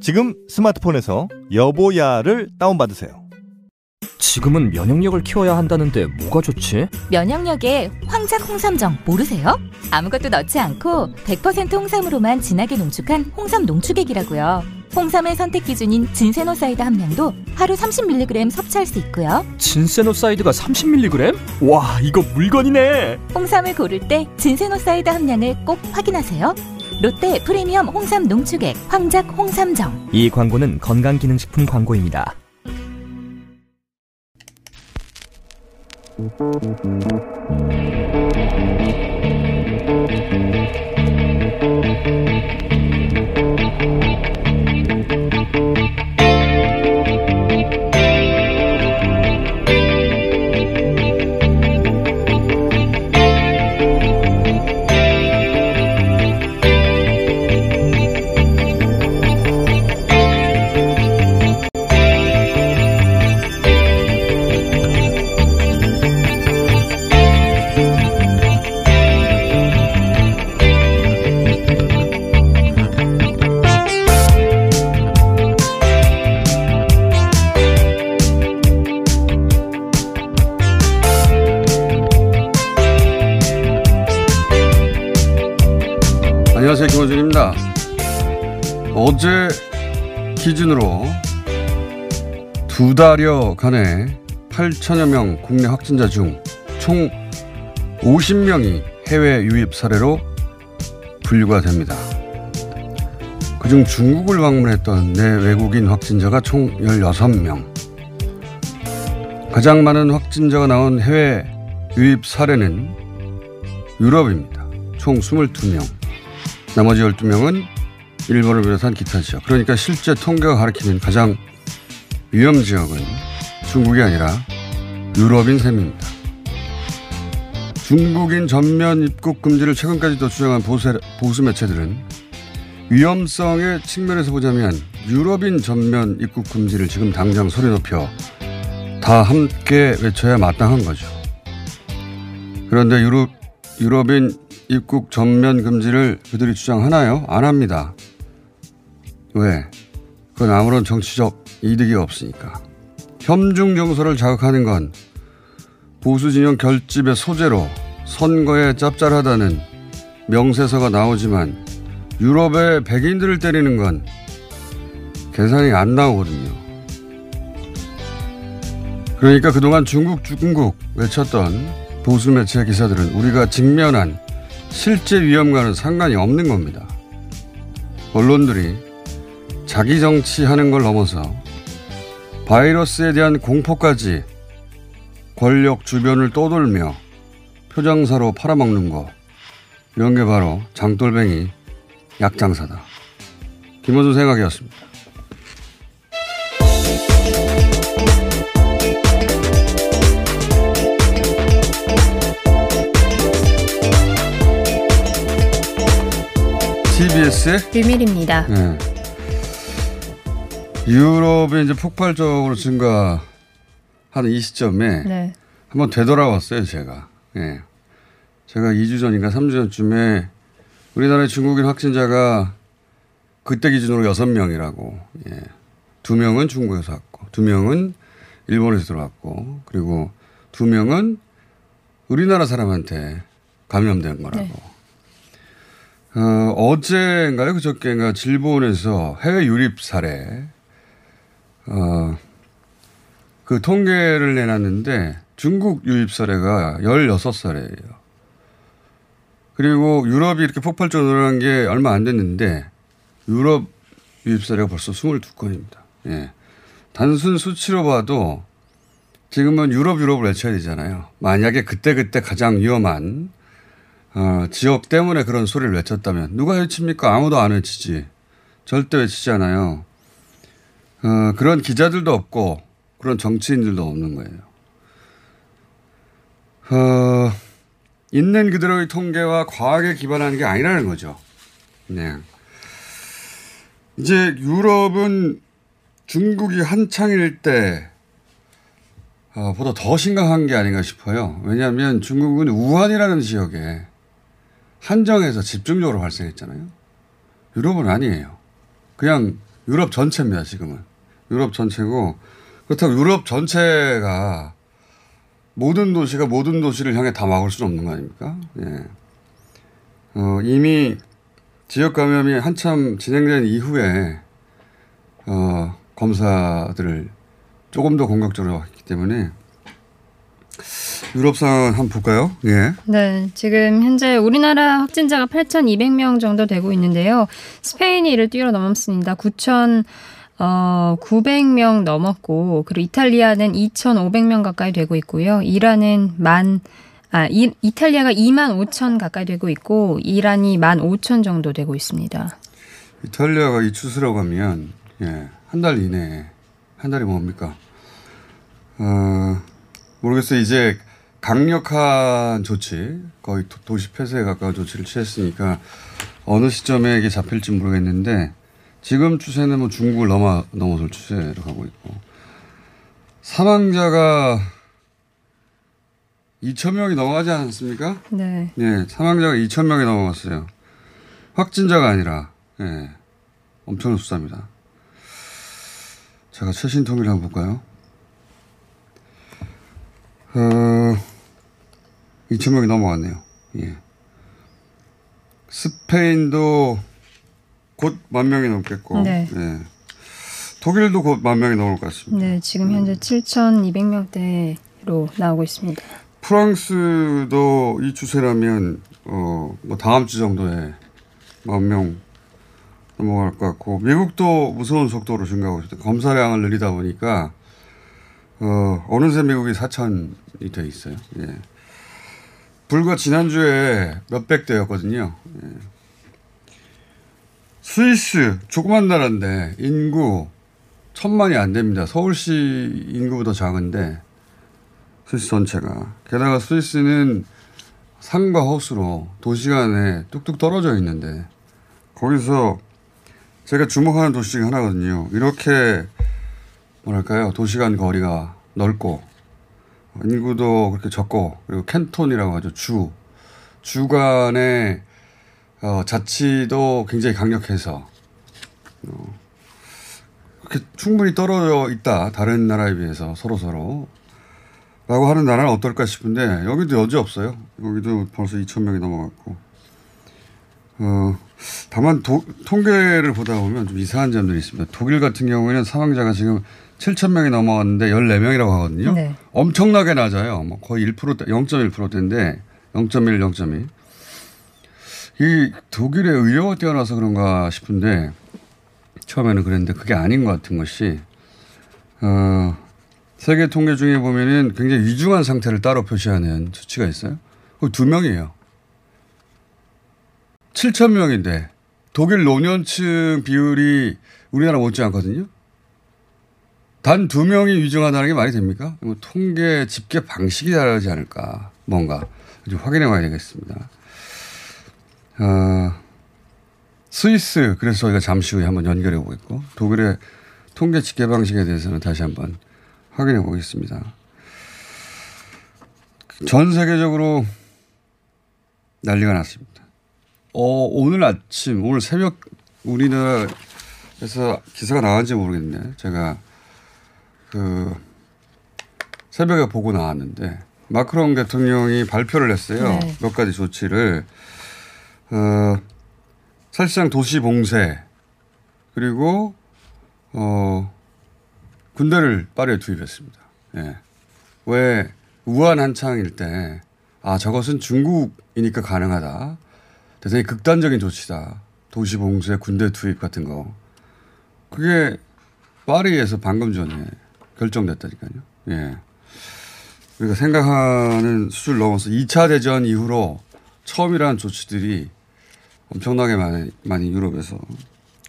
지금 스마트폰에서 여보야를 다운받으세요. 지금은 면역력을 키워야 한다는데 뭐가 좋지? 면역력에 황작 홍삼정 모르세요? 아무것도 넣지 않고 100% 홍삼으로만 진하게 농축한 홍삼 농축액이라고요. 홍삼의 선택 기준인 진세노사이드 함량도 하루 30mg 섭취할 수 있고요. 진세노사이드가 30mg? 와 이거 물건이네 홍삼을 고를 때 진세노사이드 함량을 꼭 확인하세요. 롯데 프리미엄 홍삼 농축액 황작 홍삼정. 이 광고는 건강기능식품 광고입니다 달여간에 8천여 명 국내 확진자 중 총 50명이 해외 유입 사례로 분류가 됩니다. 그중 중국을 방문했던 내 외국인 확진자가 총 16명. 가장 많은 확진자가 나온 해외 유입 사례는 유럽입니다. 총 22명. 나머지 12명은 일본을 비롯한 기타 지역. 그러니까 실제 통계가 가리키는 가장 위험 지역은 중국이 아니라 유럽인 셈입니다. 중국인 전면 입국 금지를 최근까지도 주장한 보세, 보수 매체들은 위험성의 측면에서 보자면 유럽인 전면 입국 금지를 지금 당장 소리 높여 다 함께 외쳐야 마땅한 거죠. 그런데 유럽, 유럽인 입국 전면 금지를 그들이 주장하나요? 안 합니다. 왜? 그건 아무런 정치적 이득이 없으니까. 혐중 정서를 자극하는 건 보수 진영 결집의 소재로 선거에 짭짤하다는 명세서가 나오지만 유럽의 백인들을 때리는 건 계산이 안 나오거든요. 그러니까 그동안 중국 중국 외쳤던 보수 매체 기사들은 우리가 직면한 실제 위험과는 상관이 없는 겁니다. 언론들이 자기 정치하는 걸 넘어서 바이러스에 대한 공포까지 권력 주변을 떠돌며 표정사로 팔아먹는 거 이런 게 바로 장돌뱅이 약장사다. 김원준 생각이었습니다. TBS의 비밀입니다. 네. 유럽이 이제 폭발적으로 증가하는 이 시점에 네. 한번 되돌아왔어요, 제가. 예. 제가 2주 전인가 3주 전쯤에 우리나라의 중국인 확진자가 그때 기준으로 6명이라고, 예. 2명은 중국에서 왔고, 2명은 일본에서 들어왔고, 그리고 2명은 우리나라 사람한테 감염된 거라고. 어, 어제인가요? 그저께인가 질본에서 해외 유입 사례, 어, 그 통계를 내놨는데 중국 유입 사례가 16사례예요. 그리고 유럽이 이렇게 폭발적으로 늘어난 게 얼마 안 됐는데 유럽 유입 사례가 벌써 22건입니다. 예. 단순 수치로 봐도 지금은 유럽 유럽을 외쳐야 되잖아요. 만약에 그때그때 가장 위험한 어, 지역 때문에 그런 소리를 외쳤다면 누가 외칩니까? 아무도 안 외치지. 절대 외치지 않아요. 어, 그런 기자들도 없고 그런 정치인들도 없는 거예요. 어, 있는 그대로의 통계와 과학에 기반하는 게 아니라는 거죠. 네. 이제 유럽은 중국이 한창일 때 어, 보다 더 심각한 게 아닌가 싶어요. 왜냐하면 중국은 우한이라는 지역에 한정해서 집중적으로 발생했잖아요. 유럽은 아니에요. 그냥 유럽 전체입니다, 지금은. 유럽 전체고, 그렇다고 유럽 전체가 모든 도시가 모든 도시를 향해 다 막을 수는 없는 거 아닙니까? 예. 어, 이미 지역 감염이 한참 진행된 이후에, 어, 검사들을 조금 더 공격적으로 했기 때문에 유럽 상황 한번 볼까요? 예. 네, 지금 현재 우리나라 확진자가 8,200명 정도 되고 있는데요. 스페인이 이를 뛰어넘었습니다. 9,000 어, 900명 넘었고, 그리고 이탈리아는 2,500명 가까이 되고 있고요. 이란은 만, 아, 이, 이탈리아가 2만 5천 가까이 되고 있고, 이란이 1만 5천 정도 되고 있습니다. 이탈리아가 이 추세로 가면, 예, 한 달 이내에, 한 달이 뭡니까? 어, 모르겠어요. 이제 강력한 조치, 거의 도, 도시 폐쇄에 가까운 조치를 취했으니까 어느 시점에 이게 잡힐지 모르겠는데 지금 추세는 뭐 중국을 넘어, 넘어설 추세로 가고 있고 사망자가 2천 명이 넘어가지 않았습니까? 네. 네, 사망자가 2천 명이 넘어갔어요. 확진자가 아니라, 예, 엄청난 숫자입니다. 제가 최신 통계를 한번 볼까요? 어, 2천 명이 넘어갔네요. 예. 스페인도 곧 만 명이 넘겠고, 네. 예. 독일도 곧 만 명이 넘을 것 같습니다. 네, 지금 현재 7,200명대로 나오고 있습니다. 프랑스도 이 추세라면 어 뭐 다음 주 정도에 만 명 넘어갈 것 같고 미국도 무서운 속도로 증가하고 있습니다. 검사량을 늘리다 보니까 어 어느새 미국이 4천이 돼 있어요. 예. 불과 지난주에 몇백 대였거든요. 예. 스위스 조그만 나라인데 인구 천만이 안 됩니다. 서울시 인구보다 작은데 스위스 전체가. 게다가 스위스는 산과 호수로 도시 간에 뚝뚝 떨어져 있는데 거기서 제가 주목하는 도시 중에 하나거든요. 이렇게 뭐랄까요. 도시 간 거리가 넓고 인구도 그렇게 적고 그리고 캔톤이라고 하죠. 주. 주간의 어, 자치도 굉장히 강력해서 어, 그렇게 충분히 떨어져 있다. 다른 나라에 비해서 서로 서로. 라고 하는 나라는 어떨까 싶은데 여기도 여지 없어요. 여기도 벌써 2천 명이 넘어갔고. 어, 다만 도, 통계를 보다 보면 좀 이상한 점들이 있습니다. 독일 같은 경우에는 사망자가 지금 7천 명이 넘어갔는데 14명이라고 하거든요. 네. 엄청나게 낮아요. 뭐 거의 1%, 0.1%대인데 0.1, 0.1. 이 독일의 의료가 뛰어나서 그런가 싶은데 처음에는 그랬는데 그게 아닌 것 같은 것이 어, 세계 통계 중에 보면은 굉장히 위중한 상태를 따로 표시하는 수치가 있어요. 그 두 명이에요. 7천 명인데 독일 노년층 비율이 우리나라 못지 않거든요. 단 두 명이 위중하다는 게 말이 됩니까? 뭐 통계 집계 방식이 다르지 않을까. 뭔가 좀 확인해 봐야 되겠습니다. 어, 스위스 그래서 저희가 잠시 후에 한번 연결해 보겠고 독일의 통계 집계 방식에 대해서는 다시 한번 확인해 보겠습니다. 전 세계적으로 난리가 났습니다. 어, 오늘 아침, 오늘 새벽 우리나라에서 기사가 나왔는지 모르겠네. 제가 그 새벽에 보고 나왔는데 마크롱 대통령이 발표를 했어요. 네. 몇 가지 조치를. 어, 사실상 도시 봉쇄 그리고 어, 군대를 빠르게 투입했습니다. 예. 왜 우한 한창일 때 아, 저것은 중국이니까 가능하다. 대단히 극단적인 조치다. 도시 봉쇄, 군대 투입 같은 거. 그게 파리에서 방금 전에 결정됐다니까요. 예. 우리가 생각하는 수준을 넘어서 2차 대전 이후로 처음이라는 조치들이 엄청나게 많이, 많이 유럽에서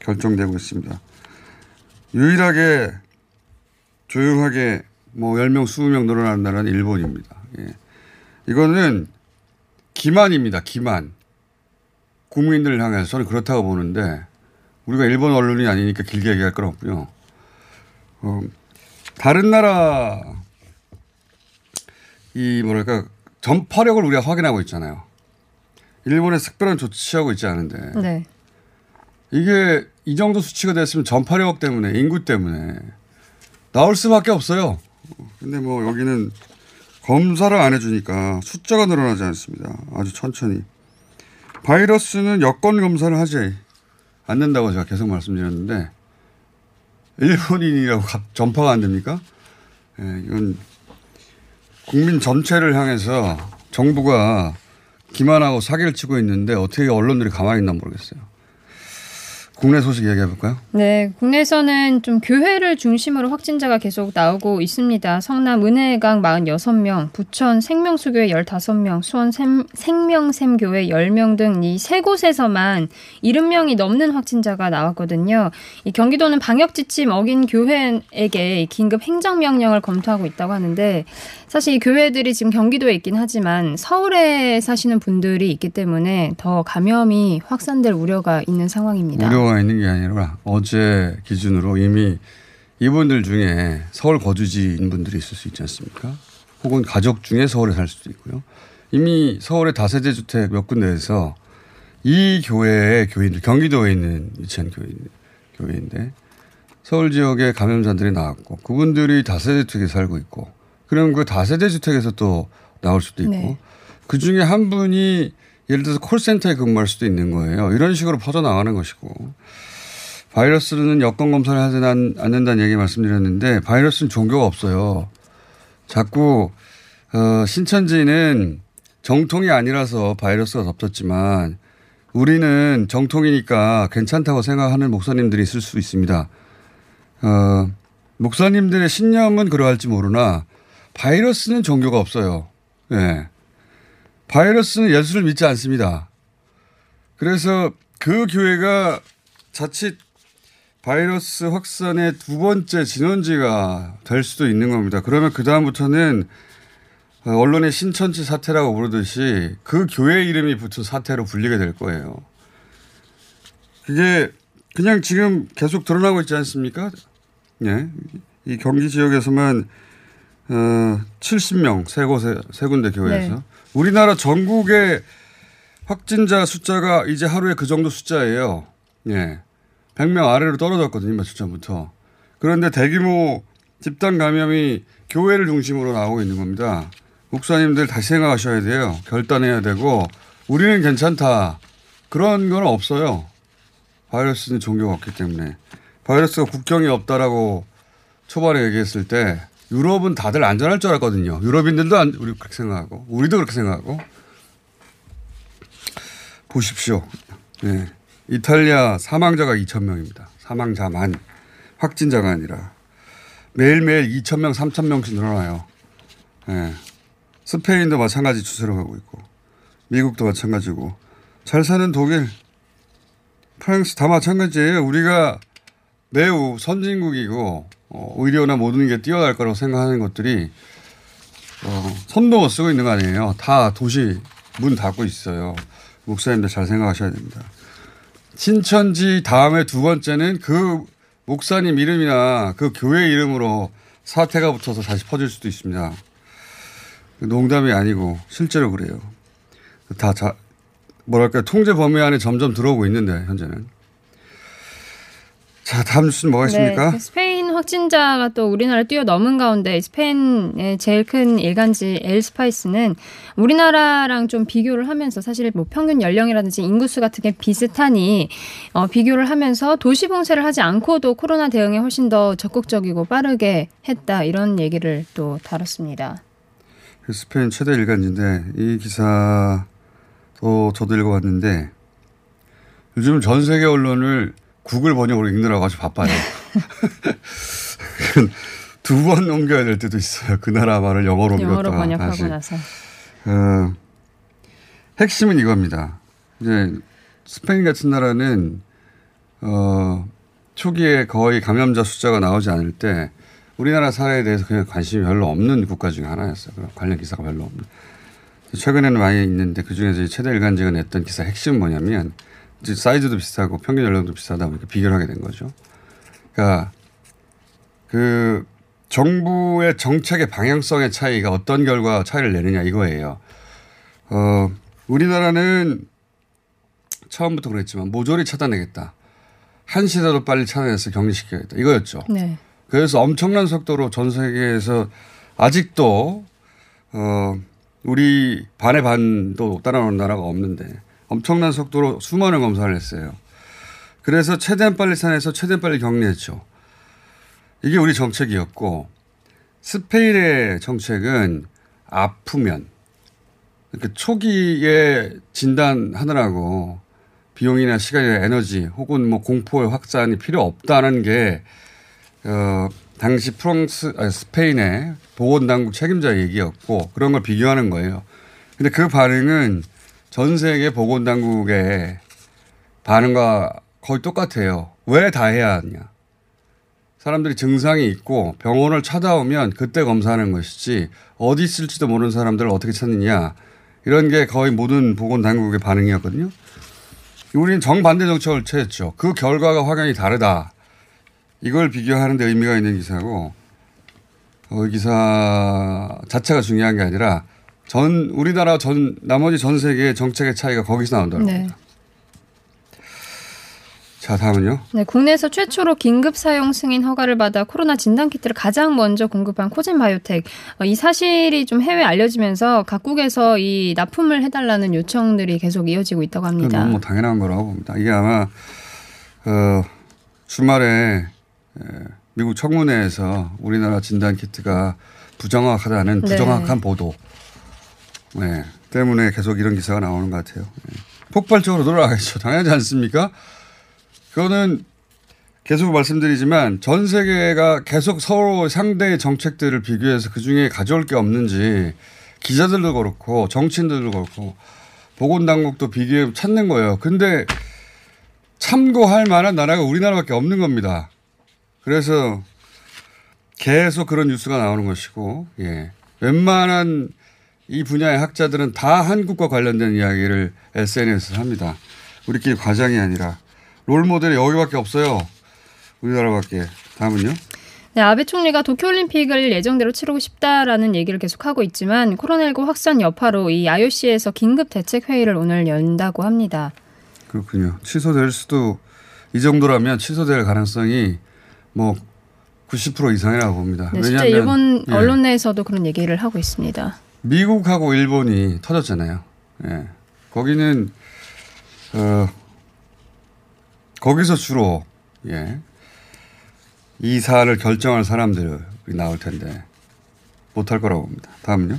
결정되고 있습니다. 유일하게 조용하게 뭐 10명, 20명 늘어나는 나라는 일본입니다. 예. 이거는 기만입니다. 기만. 국민들을 향해서 저는 그렇다고 보는데 우리가 일본 언론이 아니니까 길게 얘기할 건 없고요. 어, 다른 나라 이 뭐랄까 전파력을 우리가 확인하고 있잖아요. 일본에 특별한 조치 취하고 있지 않은데 네. 이게 이 정도 수치가 됐으면 전파력 때문에 인구 때문에 나올 수밖에 없어요. 근데 뭐 여기는 검사를 안 해주니까 숫자가 늘어나지 않습니다. 아주 천천히. 바이러스는 여권 검사를 하지 않는다고 제가 계속 말씀드렸는데 일본인이라고 갑- 전파가 안 됩니까? 예, 이건 국민 전체를 향해서 정부가 기만하고 사기를 치고 있는데 어떻게 언론들이 가만히 있나 모르겠어요. 국내 소식 얘기해 볼까요? 네, 국내에서는 좀 교회를 중심으로 확진자가 계속 나오고 있습니다. 성남 은혜강 46명, 부천 생명수교회 15명, 수원 생- 생명샘교회 10명 등 이 세 곳에서만 70명이 넘는 확진자가 나왔거든요. 이 경기도는 방역 지침 어긴 교회에게 긴급 행정 명령을 검토하고 있다고 하는데 사실 이 교회들이 지금 경기도에 있긴 하지만 서울에 사시는 분들이 있기 때문에 더 감염이 확산될 우려가 있는 상황입니다. 우려가 있는 게 아니라 어제 기준으로 이미 이분들 중에 서울 거주지인 분들이 있을 수 있지 않습니까? 혹은 가족 중에 서울에 살 수도 있고요. 이미 서울의 다세대 주택 몇 군데에서 이 교회의 교인들, 경기도에 있는 위치한 교인, 교회인데 서울 지역에 감염자들이 나왔고 그분들이 다세대 주택에 살고 있고 그럼 그 다세대 주택에서 또 나올 수도 있고 네. 그 중에 한 분이 예를 들어서 콜센터에 근무할 수도 있는 거예요. 이런 식으로 퍼져나가는 것이고. 바이러스는 여권 검사를 하지 않- 않는다는 얘기 말씀드렸는데 바이러스는 종교가 없어요. 자꾸 어, 신천지는 정통이 아니라서 바이러스가 덮쳤지만 우리는 정통이니까 괜찮다고 생각하는 목사님들이 있을 수 있습니다. 어, 목사님들의 신념은 그러할지 모르나 바이러스는 종교가 없어요. 예. 바이러스는 예수를 믿지 않습니다. 그래서 그 교회가 자칫 바이러스 확산의 두 번째 진원지가 될 수도 있는 겁니다. 그러면 그다음부터는 어, 언론의 신천지 사태라고 부르듯이 그 교회 이름이 붙은 사태로 불리게 될 거예요. 그게 그냥 지금 계속 드러나고 있지 않습니까? 예. 이 경기 지역에서만 어, 70명 세 곳에 세 군데 교회에서 네. 우리나라 전국의 확진자 숫자가 이제 하루에 그 정도 숫자예요. 예. 100명 아래로 떨어졌거든요, 며칠 전부터. 그런데 대규모 집단 감염이 교회를 중심으로 나오고 있는 겁니다. 목사님들 다시 생각하셔야 돼요. 결단해야 되고, 우리는 괜찮다. 그런 건 없어요. 바이러스는 종교가 없기 때문에. 바이러스가 국경이 없다라고 초반에 얘기했을 때, 유럽은 다들 안전할 줄 알았거든요. 유럽인들도 안, 우리 그렇게 생각하고, 우리도 그렇게 생각하고. 보십시오. 예. 이탈리아 사망자가 2,000명입니다. 사망자만. 확진자가 아니라. 매일매일 2,000명, 3,000명씩 늘어나요. 예. 스페인도 마찬가지 추세로 가고 있고, 미국도 마찬가지고, 잘 사는 독일, 프랑스 다 마찬가지예요. 우리가 매우 선진국이고, 어, 의료나 모든 게 뛰어날 거라고 생각하는 것들이, 어, 못 쓰고 있는 거 아니에요. 다 도시 문 닫고 있어요. 목사님들 잘 생각하셔야 됩니다. 신천지 다음에 두 번째는 그 목사님 이름이나 그 교회 이름으로 사태가 붙어서 다시 퍼질 수도 있습니다. 농담이 아니고 실제로 그래요. 다 자, 뭐랄까 통제 범위 안에 점점 들어오고 있는데 현재는. 자 다음 뉴스는 뭐가 있습니까? 네, 그 확진자가 또 우리나라를 뛰어넘은 가운데 스페인의 제일 큰 일간지 엘스파이스는 우리나라랑 좀 비교를 하면서 사실 뭐 평균 연령이라든지 인구수 같은 게 비슷하니 어, 비교를 하면서 도시 봉쇄를 하지 않고도 코로나 대응에 훨씬 더 적극적이고 빠르게 했다 이런 얘기를 또 다뤘습니다. 그 스페인 최대 일간지인데 이 기사도 저도 읽어봤는데 요즘 전 세계 언론을 구글 번역으로 읽느라고 아주 바빠요. 두 번 옮겨야 될 때도 있어요. 그 나라 말을 영어로 옮겼다가 영어로 번역하고 다시. 나서. 어, 핵심은 이겁니다. 이제 스페인 같은 나라는 어, 초기에 거의 감염자 숫자가 나오지 않을 때 우리나라 사례에 대해서 그냥 관심이 별로 없는 국가 중에 하나였어요. 관련 기사가 별로 없는. 최근에는 많이 있는데 그 중에서 최대 일간지가 냈던 기사 핵심은 뭐냐면 이제 사이즈도 비슷하고 평균 연령도 비슷하다 보니까 비교를 하게 된 거죠. 그러니까 그 정부의 정책의 방향성의 차이가 어떤 결과 차이를 내느냐 이거예요. 어, 우리나라는 처음부터 그랬지만 모조리 차단하겠다. 한 시대도 빨리 차단해서 격리시켜야겠다. 이거였죠. 네. 그래서 엄청난 속도로 전 세계에서 아직도 어 우리 반의 반도 따라오는 나라가 없는데 엄청난 속도로 수많은 검사를 했어요. 그래서 최대한 빨리 산에서 최대한 빨리 격리했죠. 이게 우리 정책이었고 스페인의 정책은 아프면 이렇게 초기에 진단하느라고 비용이나 시간이나 에너지 혹은 뭐 공포의 확산이 필요 없다는 게 어, 당시 프랑스, 아니, 스페인의 보건 당국 책임자 얘기였고 그런 걸 비교하는 거예요. 근데 그 반응은 전 세계 보건 당국의 반응과 거의 똑같아요. 왜 다 해야 하냐. 사람들이 증상이 있고 병원을 찾아오면 그때 검사하는 것이지 어디 있을지도 모르는 사람들을 어떻게 찾느냐. 이런 게 거의 모든 보건당국의 반응이었거든요. 우리는 정반대 정책을 취했죠. 그 결과가 확연히 다르다. 이걸 비교하는 데 의미가 있는 기사고 어, 이 기사 자체가 중요한 게 아니라 전 우리나라 전 나머지 전 세계의 정책의 차이가 거기서 나온다는 네. 겁니다. 자 다음은요. 네, 국내에서 최초로 긴급 사용 승인 허가를 받아 코로나 진단 키트를 가장 먼저 공급한 코젠 바이오텍. 어, 이 사실이 좀 해외 알려지면서 각국에서 이 납품을 해달라는 요청들이 계속 이어지고 있다고 합니다. 너무 뭐 당연한 거라고 봅니다. 이게 아마 어, 주말에 에, 미국 청문회에서 우리나라 진단 키트가 부정확하다는 네. 부정확한 보도 네, 때문에 계속 이런 기사가 나오는 것 같아요. 네. 폭발적으로 돌아가겠죠. 당연하지 않습니까? 그거는 계속 말씀드리지만 전 세계가 계속 서로 상대의 정책들을 비교해서 그 중에 가져올 게 없는지 기자들도 그렇고 정치인들도 그렇고 보건당국도 비교해 찾는 거예요. 근데 참고할 만한 나라가 우리나라밖에 없는 겁니다. 그래서 계속 그런 뉴스가 나오는 것이고, 예. 웬만한 이 분야의 학자들은 다 한국과 관련된 이야기를 SNS에서 합니다. 우리끼리 과장이 아니라 롤 모델이 여기밖에 없어요. 우리나라밖에. 다음은요? 네, 아베 총리가 도쿄올림픽을 예정대로 치르고 싶다라는 얘기를 계속하고 있지만 코로나19 확산 여파로 이 IOC에서 긴급 대책 회의를 오늘 연다고 합니다. 그렇군요. 취소될 수도 이 정도라면 취소될 가능성이 뭐 90% 이상이라고 봅니다. 네, 실제 일본 언론 내에서도 그런 얘기를 하고 있습니다. 미국하고 일본이 터졌잖아요. 예. 거기는 어 거기서 주로 예. 이 사안을 결정할 사람들이 나올 텐데 못할 거라고 봅니다. 다음은요.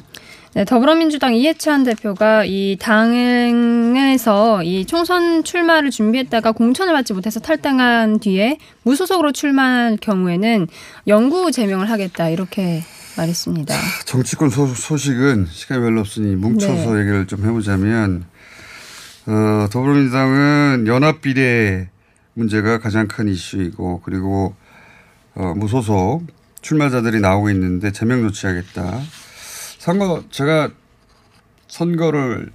네, 더불어민주당 이해찬 대표가 이 당에서 이 총선 출마를 준비했다가 공천을 받지 못해서 탈당한 뒤에 무소속으로 출마할 경우에는 영구 제명을 하겠다 이렇게 말했습니다. 정치권 소, 소식은 시간이 별로 없으니 뭉쳐서 네. 얘기를 좀 해보자면 어, 더불어민주당은 연합 비례 문제가 가장 큰 이슈이고 그리고 어, 무소속 출마자들이 나오고 있는데 제명 조치하겠다. 선거 제가 선거를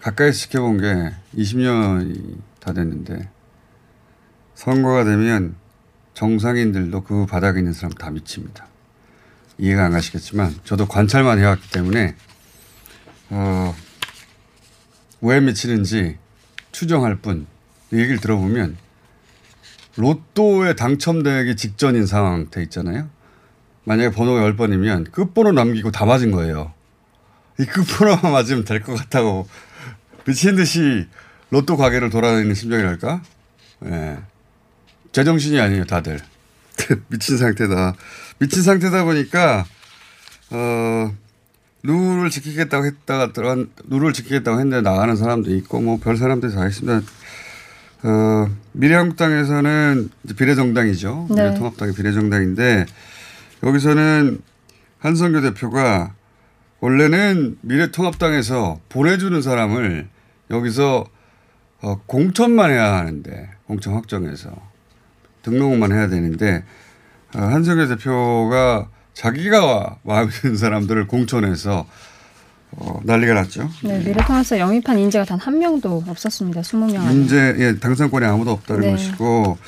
가까이 지켜본 게 20년이 다 됐는데 선거가 되면 정상인들도 그 바닥에 있는 사람 다 미칩니다. 이해가 안 가시겠지만 저도 관찰만 해왔기 때문에 어, 왜 미치는지 추정할 뿐 얘기를 들어보면 로또에 당첨되기 직전인 상태 있잖아요. 만약에 번호가 10번이면 끝번호 남기고 다 맞은 거예요. 이 끝번호만 맞으면 될 것 같다고 미친 듯이 로또 가게를 돌아다니는 심정이랄까? 예. 제정신이 아니에요, 다들. 미친 상태다. 미친 상태다 보니까, 어, 룰을 지키겠다고 했다가, 룰을 지키겠다고 했는데 나가는 사람도 있고, 뭐, 별 사람들이 다 있습니다. 어, 미래한국당에서는 비례정당이죠. 네. 미래통합당이 비례정당인데, 여기서는 한성교 대표가 원래는 미래통합당에서 보내주는 사람을 여기서 어, 공천만 해야 하는데 공천 확정해서 등록만 해야 되는데 어, 한성교 대표가 자기가 마음에 드는 사람들을 공천해서 어, 난리가 났죠. 네, 미래통합에서 영입한 인재가 단 한 명도 없었습니다. 20명 안에. 인재 예, 당선권이 아무도 없다는 네. 것이고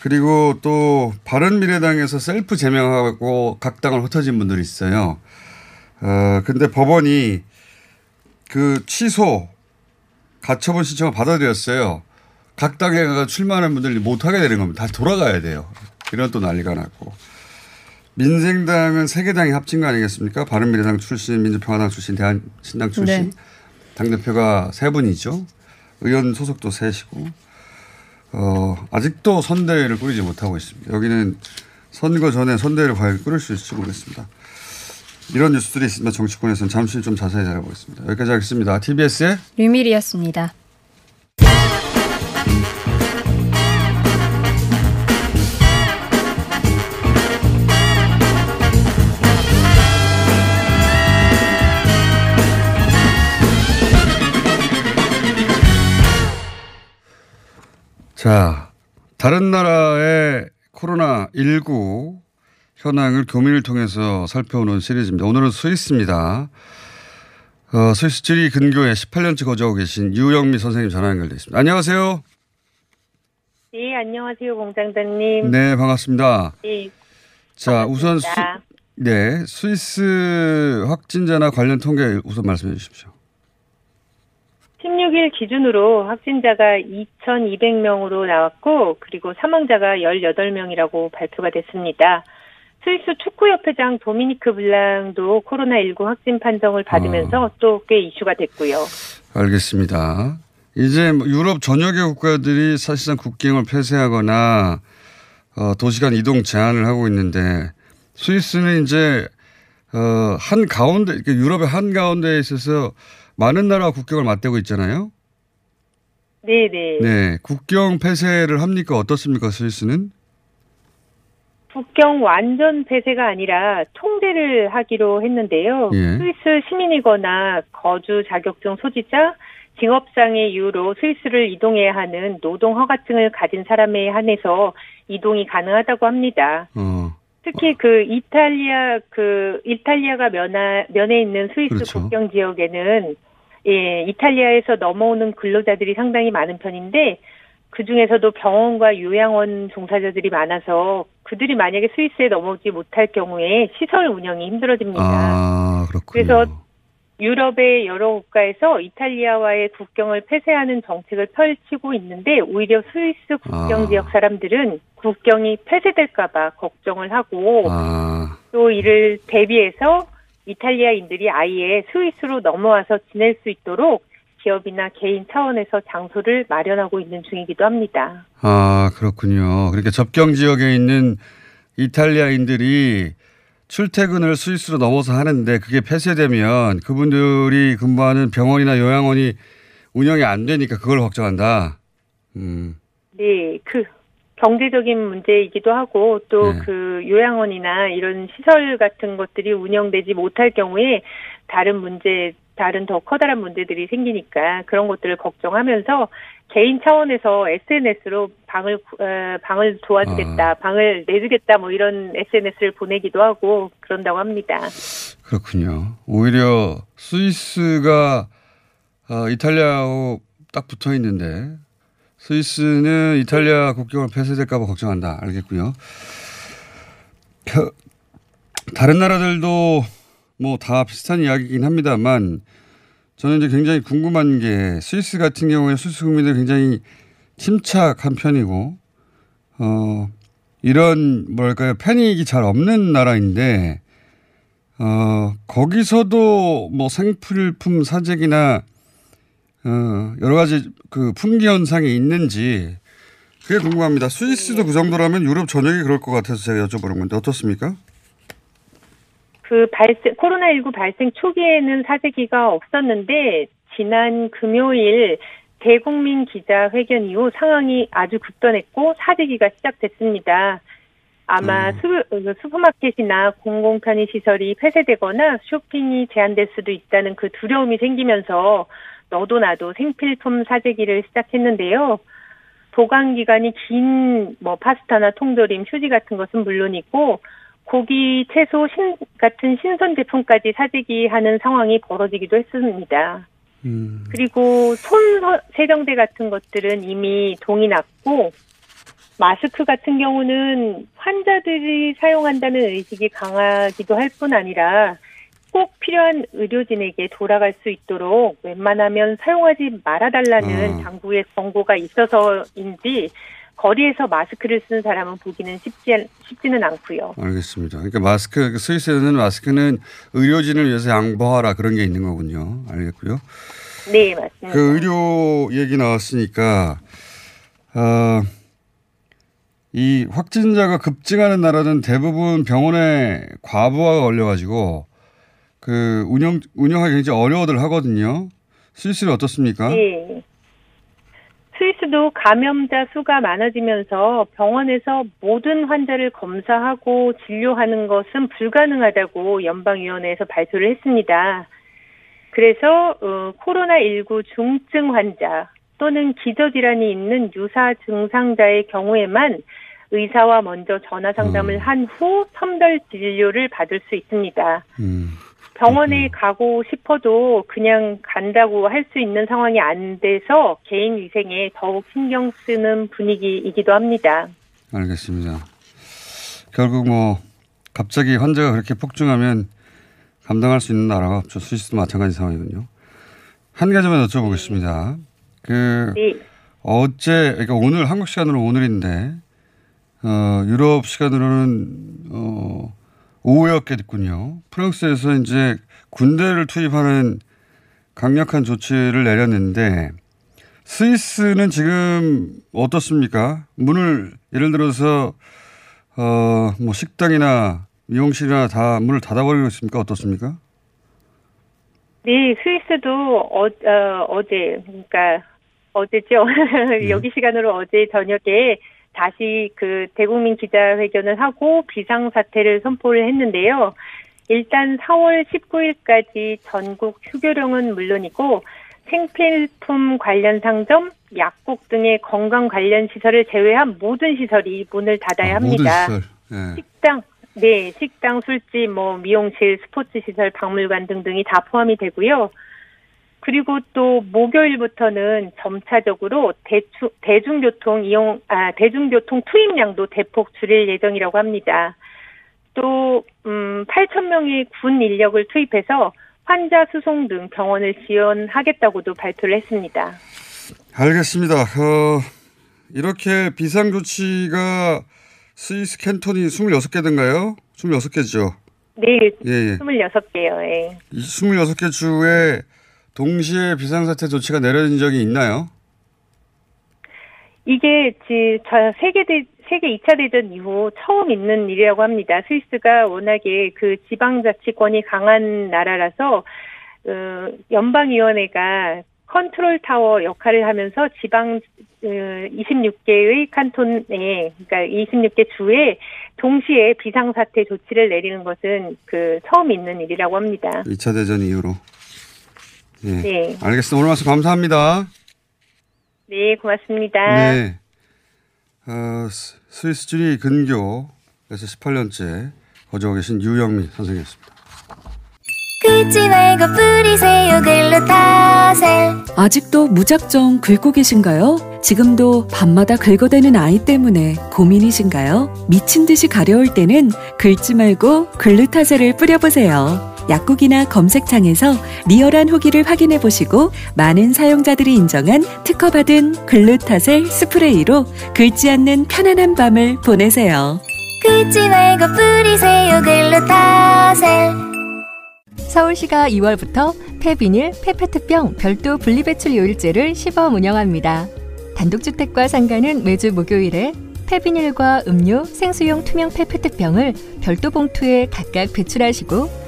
그리고 또 바른 미래당에서 셀프 제명하고 각 당을 흩어진 분들이 있어요. 어 근데 법원이 그 취소 가처분 신청을 받아들였어요. 각 당에 가 출마하는 분들이 못 하게 되는 겁니다. 다시 돌아가야 돼요. 이런 또 난리가 났고. 민생당은 세 개 당이 합친 거 아니겠습니까? 바른미래당 출신, 민주평화당 출신, 대한신당 출신. 네. 당대표가 세 분이죠. 의원 소속도 셋이고, 어, 아직도 선대위를 꾸리지 못하고 있습니다. 여기는 선거 전에 선대위를 과연 꾸릴 수 있을지 모르겠습니다. 이런 뉴스들이 있으면 정치권에서는 잠시 좀 자세히 알아보겠습니다. 여기까지 하겠습니다. TBS의 류밀이었습니다. 자, 다른 나라의 코로나19 현황을 교민을 통해서 살펴오는 시리즈입니다. 오늘은 스위스입니다. 어, 스위스 쯔리 근교에 18년째 거주하고 계신 유영미 선생님 전화 연결돼 있습니다. 안녕하세요. 네, 안녕하세요, 공장장님. 네, 반갑습니다. 네, 자, 우선 스, 반갑습니다. 네, 스위스 확진자나 관련 통계 우선 말씀해 주십시오. 16일 기준으로 확진자가 2,200명으로 나왔고, 그리고 사망자가 18명이라고 발표가 됐습니다. 스위스 축구협회장 도미니크 블랑도 코로나19 확진 판정을 받으면서 또꽤 이슈가 됐고요. 알겠습니다. 이제 뭐 유럽 전역의 국가들이 사실상 국경을 폐쇄하거나 어, 도시간 이동 제한을 하고 있는데 스위스는 이제 어, 한 가운데 이렇게 유럽의 한 가운데에 있어서 많은 나라와 국경을 맞대고 있잖아요. 네네. 네, 국경 폐쇄를 합니까 어떻습니까 스위스는? 국경 완전 폐쇄가 아니라 통제를 하기로 했는데요. 예. 스위스 시민이거나 거주 자격증 소지자, 징업상의 이유로 스위스를 이동해야 하는 노동 허가증을 가진 사람에 한해서 이동이 가능하다고 합니다. 어, 특히 그 이탈리아 그 이탈리아가 면하, 면에 있는 스위스 그렇죠. 국경 지역에는 예, 이탈리아에서 넘어오는 근로자들이 상당히 많은 편인데 그 중에서도 병원과 요양원 종사자들이 많아서 그들이 만약에 스위스에 넘어오지 못할 경우에 시설 운영이 힘들어집니다. 아 그렇군요. 그래서 유럽의 여러 국가에서 이탈리아와의 국경을 폐쇄하는 정책을 펼치고 있는데 오히려 스위스 국경 아. 지역 사람들은 국경이 폐쇄될까봐 걱정을 하고 아, 또 이를 대비해서 이탈리아인들이 아예 스위스로 넘어와서 지낼 수 있도록 기업이나 개인 차원에서 장소를 마련하고 있는 중이기도 합니다. 아 그렇군요. 그러니까 접경 지역에 있는 이탈리아인들이 출퇴근을 스위스로 넘어서 하는데 그게 폐쇄되면 그분들이 근무하는 병원이나 요양원이 운영이 안 되니까 그걸 걱정한다. 음, 네, 그 경제적인 문제이기도 하고 또 네. 그 요양원이나 이런 시설 같은 것들이 운영되지 못할 경우에 다른 문제, 다른 더 커다란 문제들이 생기니까 그런 것들을 걱정하면서 개인 차원에서 SNS로 방을 구- 어, 방을 도와주겠다, 아. 방을 내주겠다 뭐 이런 SNS를 보내기도 하고 그런다고 합니다. 그렇군요. 오히려 스위스가 어, 이탈리아하고 딱 붙어 있는데 스위스는 이탈리아 국경을 폐쇄될까봐 걱정한다. 알겠고요. 펴- 다른 나라들도 뭐 다 비슷한 이야기이긴 합니다만 저는 이제 굉장히 궁금한 게 스위스 같은 경우에 스위스 국민들 굉장히 침착한 편이고 어, 이런 뭐랄까요 패닉이 잘 없는 나라인데 어, 거기서도 뭐 생필품 사재기나 어, 여러 가지 그 품귀 현상이 있는지 그게 궁금합니다. 스위스도 그 정도라면 유럽 전역이 그럴 것 같아서 제가 여쭤보는 건데 어떻습니까? 그 발생 코로나19 발생 초기에는 사재기가 없었는데 지난 금요일 대국민 기자회견 이후 상황이 아주 급변했고 사재기가 시작됐습니다. 아마 수, 그 슈퍼마켓이나 공공편의 시설이 폐쇄되거나 쇼핑이 제한될 수도 있다는 그 두려움이 생기면서 너도 나도 생필품 사재기를 시작했는데요. 보관 기간이 긴 뭐 파스타나 통조림, 휴지 같은 것은 물론이고 고기, 채소 신, 같은 신선 제품까지 사재기하는 상황이 벌어지기도 했습니다. 음. 그리고 손 서- 세정제 같은 것들은 이미 동이 났고 마스크 같은 경우는 환자들이 사용한다는 의식이 강하기도 할 뿐 아니라 꼭 필요한 의료진에게 돌아갈 수 있도록 웬만하면 사용하지 말아달라는 어. 당국의 권고가 있어서인지 거리에서 마스크를 쓰는 사람은 보기는 쉽지, 않- 쉽지는 않고요. 알겠습니다. 그러니까 마스크 그 스위스에는 마스크는 의료진을 위해서 양보하라 그런 게 있는 거군요. 알겠고요. 네, 맞습니다. 그 의료 얘기 나왔으니까 어, 이 확진자가 급증하는 나라는 대부분 병원에 과부하가 걸려가지고 그 운영 운영하기 굉장히 어려워들 하거든요. 스위스는 어떻습니까? 네. 스위스도 감염자 수가 많아지면서 병원에서 모든 환자를 검사하고 진료하는 것은 불가능하다고 연방위원회에서 발표를 했습니다. 그래서 어, 코로나19 중증 환자 또는 기저질환이 있는 유사 증상자의 경우에만 의사와 먼저 전화 상담을 음. 한후 선별 진료를 받을 수 있습니다. 음, 병원에 가고 싶어도 그냥 간다고 할 수 있는 상황이 안 돼서 개인 위생에 더욱 신경 쓰는 분위기이기도 합니다. 알겠습니다. 결국 뭐 갑자기 환자가 그렇게 폭증하면 감당할 수 있는 나라가 없죠. 스위스도 마찬가지 상황이군요. 한 가지만 여쭤보겠습니다. 그 네. 어제 그러니까 오늘 한국 시간으로 오늘인데 어, 유럽 시간으로는 어, 오후였겠군요. 프랑스에서 이제 군대를 투입하는 강력한 조치를 내렸는데 스위스는 지금 어떻습니까? 문을 예를 들어서 어, 뭐 식당이나 미용실이나 다 문을 닫아버리고 있습니까? 어떻습니까? 네, 스위스도 어, 어, 어제, 그러니까 어제죠. 여기 시간으로 어제 저녁에 다시 그 대국민 기자회견을 하고 비상사태를 선포를 했는데요. 일단 4월 19일까지 전국 휴교령은 물론이고 생필품 관련 상점, 약국 등의 건강 관련 시설을 제외한 모든 시설이 문을 닫아야 아, 합니다. 시설. 예. 식당, 네, 식당, 술집, 뭐 미용실, 스포츠 시설, 박물관 등등이 다 포함이 되고요. 그리고 또 목요일부터는 점차적으로 대추, 대중교통 이용, 아, 대중교통 투입량도 대폭 줄일 예정이라고 합니다. 또, 음, 8,000명의 군 인력을 투입해서 환자 수송 등 병원을 지원하겠다고도 발표를 했습니다. 알겠습니다. 어, 이렇게 비상조치가 스위스 캔톤이 26개든가요? 26개죠. 네, 예, 예. 26개요, 예. 이 26개 주에 동시에 비상사태 조치가 내려진 적이 있나요? 이게 저 세계 대 세계 2차 대전 이후 처음 있는 일이라고 합니다. 스위스가 워낙에 그 지방자치권이 강한 나라라서 어, 연방위원회가 컨트롤 타워 역할을 하면서 지방 어, 26개의 칸톤에 그러니까 26개 주에 동시에 비상사태 조치를 내리는 것은 그 처음 있는 일이라고 합니다. 2차 대전 이후로. 예. 네. 알겠습니다. 오늘 말씀 감사합니다. 네, 고맙습니다. 네. 어, 스- 스위스 주리 근교에서 18년째 거주하고 계신 유영미 선생님이었습니다. 긁지 말고 뿌리세요 글루타셀 아직도 무작정 긁고 계신가요? 지금도 밤마다 긁어대는 아이 때문에 고민이신가요? 미친 듯이 가려울 때는 긁지 말고 글루타셀을 뿌려보세요. 약국이나 검색창에서 리얼한 후기를 확인해 보시고 많은 사용자들이 인정한 특허받은 글루타셀 스프레이로 긁지 않는 편안한 밤을 보내세요. 긁지 말고 뿌리세요 글루타셀 서울시가 2월부터 폐비닐, 폐페트병 별도 분리배출 요일제를 시범 운영합니다. 단독주택과 상가는 매주 목요일에 폐비닐과 음료, 생수용 투명 폐페트병을 별도 봉투에 각각 배출하시고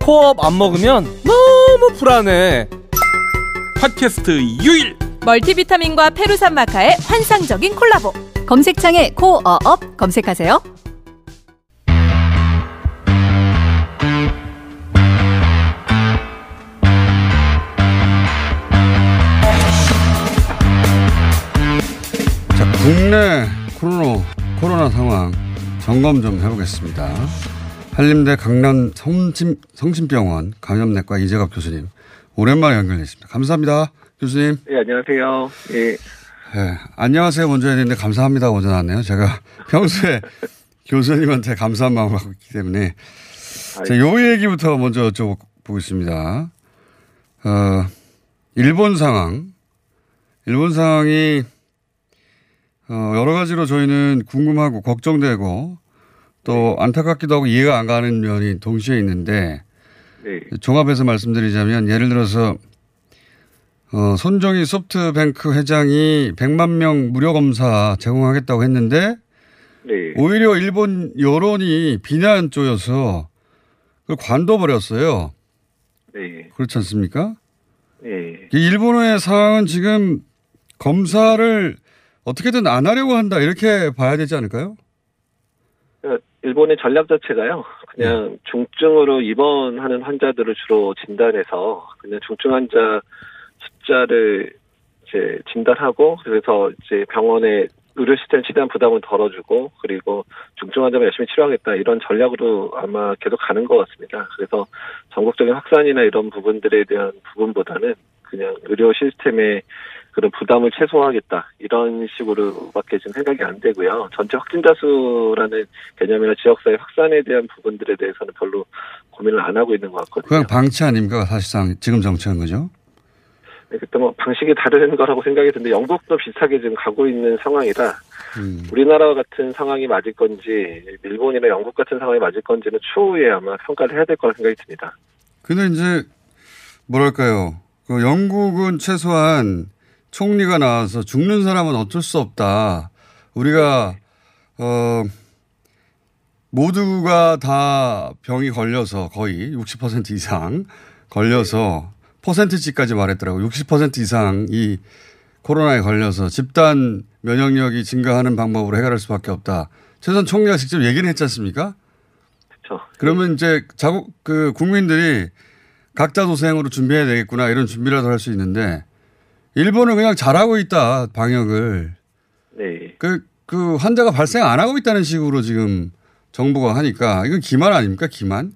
코업 안 먹으면 너무 불안해. 팟캐스트 유일 멀티비타민과 페루산 마카의 환상적인 콜라보. 검색창에 코어업 검색하세요. 자, 국내 코로나, 코로나 상황 점검 좀 해보겠습니다. 한림대 강남 성심, 성심병원 감염내과 이재갑 교수님 오랜만에 연결됐습니다. 감사합니다, 교수님. 네, 안녕하세요. 예. 네, 안녕하세요 먼저 해야 되는데 감사합니다 먼저 나왔네요. 제가 평소에 교수님한테 감사한 마음을 갖고 있기 때문에 자, 요 얘기부터 먼저 여쭤보겠습니다. 어, 일본 상황. 일본 상황이 어, 여러 가지로 저희는 궁금하고 걱정되고 또 안타깝기도 하고 이해가 안 가는 면이 동시에 있는데 네. 종합해서 말씀드리자면 예를 들어서 어, 손정희 소프트뱅크 회장이 100만 명 무료 검사 제공하겠다고 했는데 네. 오히려 일본 여론이 비난 쪽여서 그걸 관둬버렸어요. 네. 그렇지 않습니까? 네. 이 일본의 상황은 지금 검사를 어떻게든 안 하려고 한다 이렇게 봐야 되지 않을까요? 일본의 전략 자체가요. 그냥 중증으로 입원하는 환자들을 주로 진단해서 그냥 중증 환자 숫자를 이제 진단하고 그래서 이제 병원에 의료 시스템 최대한 부담을 덜어주고 그리고 중증 환자만 열심히 치료하겠다 이런 전략으로 아마 계속 가는 것 같습니다. 그래서 전국적인 확산이나 이런 부분들에 대한 부분보다는 그냥 의료 시스템의 그런 부담을 최소화하겠다 이런 식으로밖에 지금 생각이 안 되고요. 전체 확진자 수라는 개념이나 지역사회 확산에 대한 부분들에 대해서는 별로 고민을 안 하고 있는 것 같거든요. 그냥 방치 아닙니까 사실상 지금 정치한 거죠? 네, 그때 뭐 방식이 다른 거라고 생각이 드는데 영국도 비슷하게 지금 가고 있는 상황이라 음. 우리나라 같은 상황이 맞을 건지 일본이나 영국 같은 상황이 맞을 건지는 추후에 아마 평가를 해야 될 거라 생각이 듭니다. 근데 이제 뭐랄까요? 그 영국은 최소한 총리가 나와서 죽는 사람은 어쩔 수 없다. 우리가 어 모두가 다 병이 걸려서 거의 60% 이상 걸려서 퍼센트지까지 말했더라고요. 60% 이상이 코로나에 걸려서 집단 면역력이 증가하는 방법으로 해결할 수밖에 없다. 최선 총리가 직접 얘기는 했지 않습니까? 그렇죠. 그러면 이제 자국 그 국민들이 각자 도생으로 준비해야 되겠구나 이런 준비라도 할 수 있는데 일본은 그냥 잘하고 있다 방역을 네. 그, 그 환자가 발생 안 하고 있다는 식으로 지금 정부가 하니까 이건 기만 아닙니까 기만?